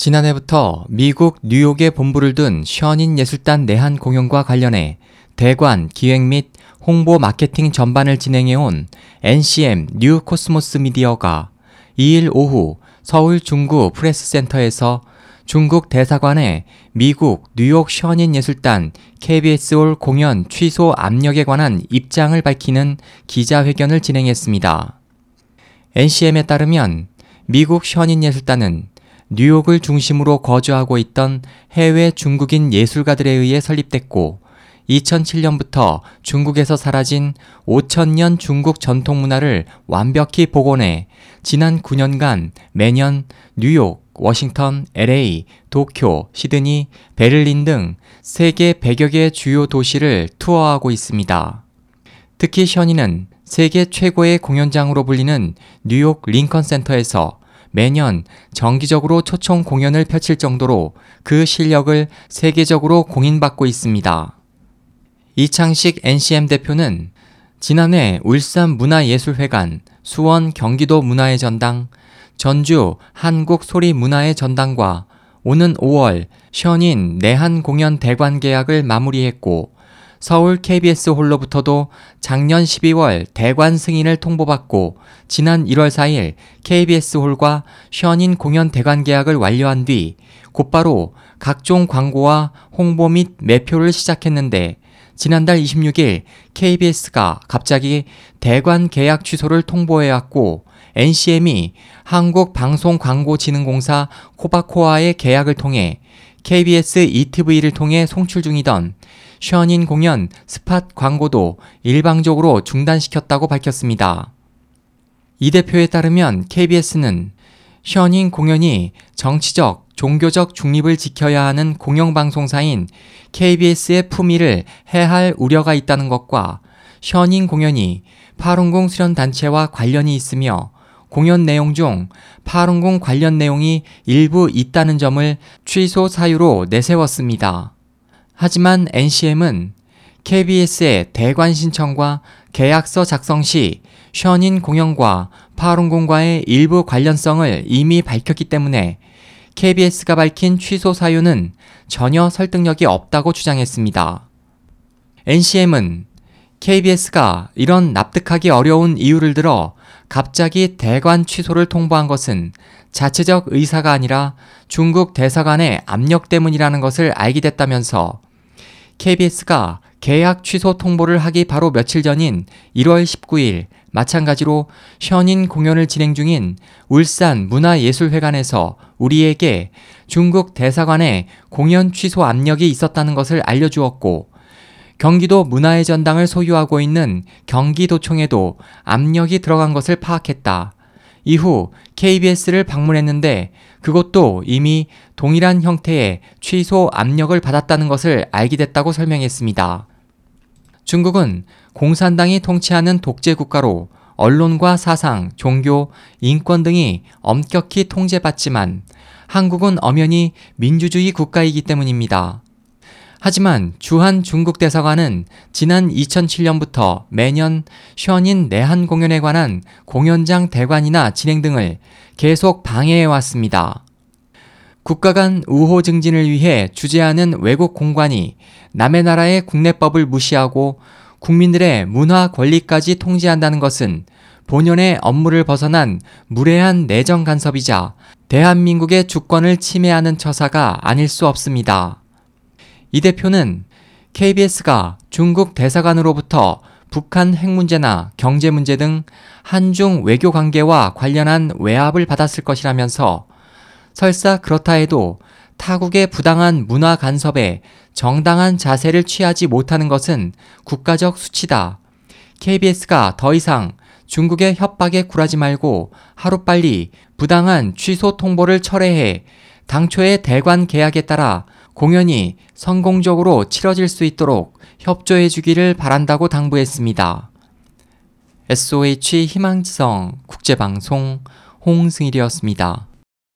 지난해부터 미국 뉴욕에 본부를 둔 션윈 예술단 내한 공연과 관련해 대관, 기획 및 홍보 마케팅 전반을 진행해온 NCM 뉴 코스모스 미디어가 2일 오후 서울 중구 프레스센터에서 중국 대사관의 미국 뉴욕 션윈 예술단 KBS홀 공연 취소 압력에 관한 입장을 밝히는 기자회견을 진행했습니다. NCM에 따르면 미국 션인 예술단은 뉴욕을 중심으로 거주하고 있던 해외 중국인 예술가들에 의해 설립됐고 2007년부터 중국에서 사라진 5천년 중국 전통 문화를 완벽히 복원해 지난 9년간 매년 뉴욕, 워싱턴, LA, 도쿄, 시드니, 베를린 등 세계 100여 개 주요 도시를 투어하고 있습니다. 특히 션이는 세계 최고의 공연장으로 불리는 뉴욕 링컨 센터에서 매년 정기적으로 초청 공연을 펼칠 정도로 그 실력을 세계적으로 공인받고 있습니다. 이창식 NCM 대표는 지난해 울산 문화예술회관, 수원 경기도 문화의 전당, 전주 한국 소리 문화의 전당과 오는 5월 션인 내한 공연 대관 계약을 마무리했고 서울 KBS 홀로부터도 작년 12월 대관 승인을 통보받고 지난 1월 4일 KBS 홀과 션인 공연 대관 계약을 완료한 뒤 곧바로 각종 광고와 홍보 및 매표를 시작했는데 지난달 26일 KBS가 갑자기 대관 계약 취소를 통보해왔고 NCM이 한국방송광고진흥공사 코바코아의 계약을 통해 KBS ETV를 통해 송출 중이던 션인 공연 스팟 광고도 일방적으로 중단시켰다고 밝혔습니다. 이 대표에 따르면 KBS는 션인 공연이 정치적, 종교적 중립을 지켜야 하는 공영방송사인 KBS의 품위를 해할 우려가 있다는 것과 션인 공연이 파룬궁 수련단체와 관련이 있으며 공연 내용 중 파룬궁 관련 내용이 일부 있다는 점을 취소 사유로 내세웠습니다. 하지만 NCM은 KBS의 대관 신청과 계약서 작성 시 션인 공연과 파룬궁과의 일부 관련성을 이미 밝혔기 때문에 KBS가 밝힌 취소 사유는 전혀 설득력이 없다고 주장했습니다. NCM은 KBS가 이런 납득하기 어려운 이유를 들어 갑자기 대관 취소를 통보한 것은 자체적 의사가 아니라 중국 대사관의 압력 때문이라는 것을 알게 됐다면서 KBS가 계약 취소 통보를 하기 바로 며칠 전인 1월 19일 마찬가지로 션인 공연을 진행 중인 울산 문화예술회관에서 우리에게 중국 대사관에 공연 취소 압력이 있었다는 것을 알려주었고 경기도 문화의 전당을 소유하고 있는 경기도청에도 압력이 들어간 것을 파악했다. 이후 KBS를 방문했는데 그것도 이미 동일한 형태의 취소 압력을 받았다는 것을 알게 됐다고 설명했습니다. 중국은 공산당이 통치하는 독재 국가로 언론과 사상, 종교, 인권 등이 엄격히 통제받지만 한국은 엄연히 민주주의 국가이기 때문입니다. 하지만 주한 중국 대사관은 지난 2007년부터 매년 션인 내한 공연에 관한 공연장 대관이나 진행 등을 계속 방해해 왔습니다. 국가 간 우호 증진을 위해 주재하는 외국 공관이 남의 나라의 국내법을 무시하고 국민들의 문화 권리까지 통제한다는 것은 본연의 업무를 벗어난 무례한 내정 간섭이자 대한민국의 주권을 침해하는 처사가 아닐 수 없습니다. 이 대표는 KBS가 중국 대사관으로부터 북한 핵 문제나 경제 문제 등 한중 외교 관계와 관련한 외압을 받았을 것이라면서 설사 그렇다 해도 타국의 부당한 문화 간섭에 정당한 자세를 취하지 못하는 것은 국가적 수치다. KBS가 더 이상 중국의 협박에 굴하지 말고 하루빨리 부당한 취소 통보를 철회해 당초의 대관 계약에 따라 공연이 성공적으로 치러질 수 있도록 협조해 주기를 바란다고 당부했습니다. SOH 희망지성 국제방송 홍승일이었습니다.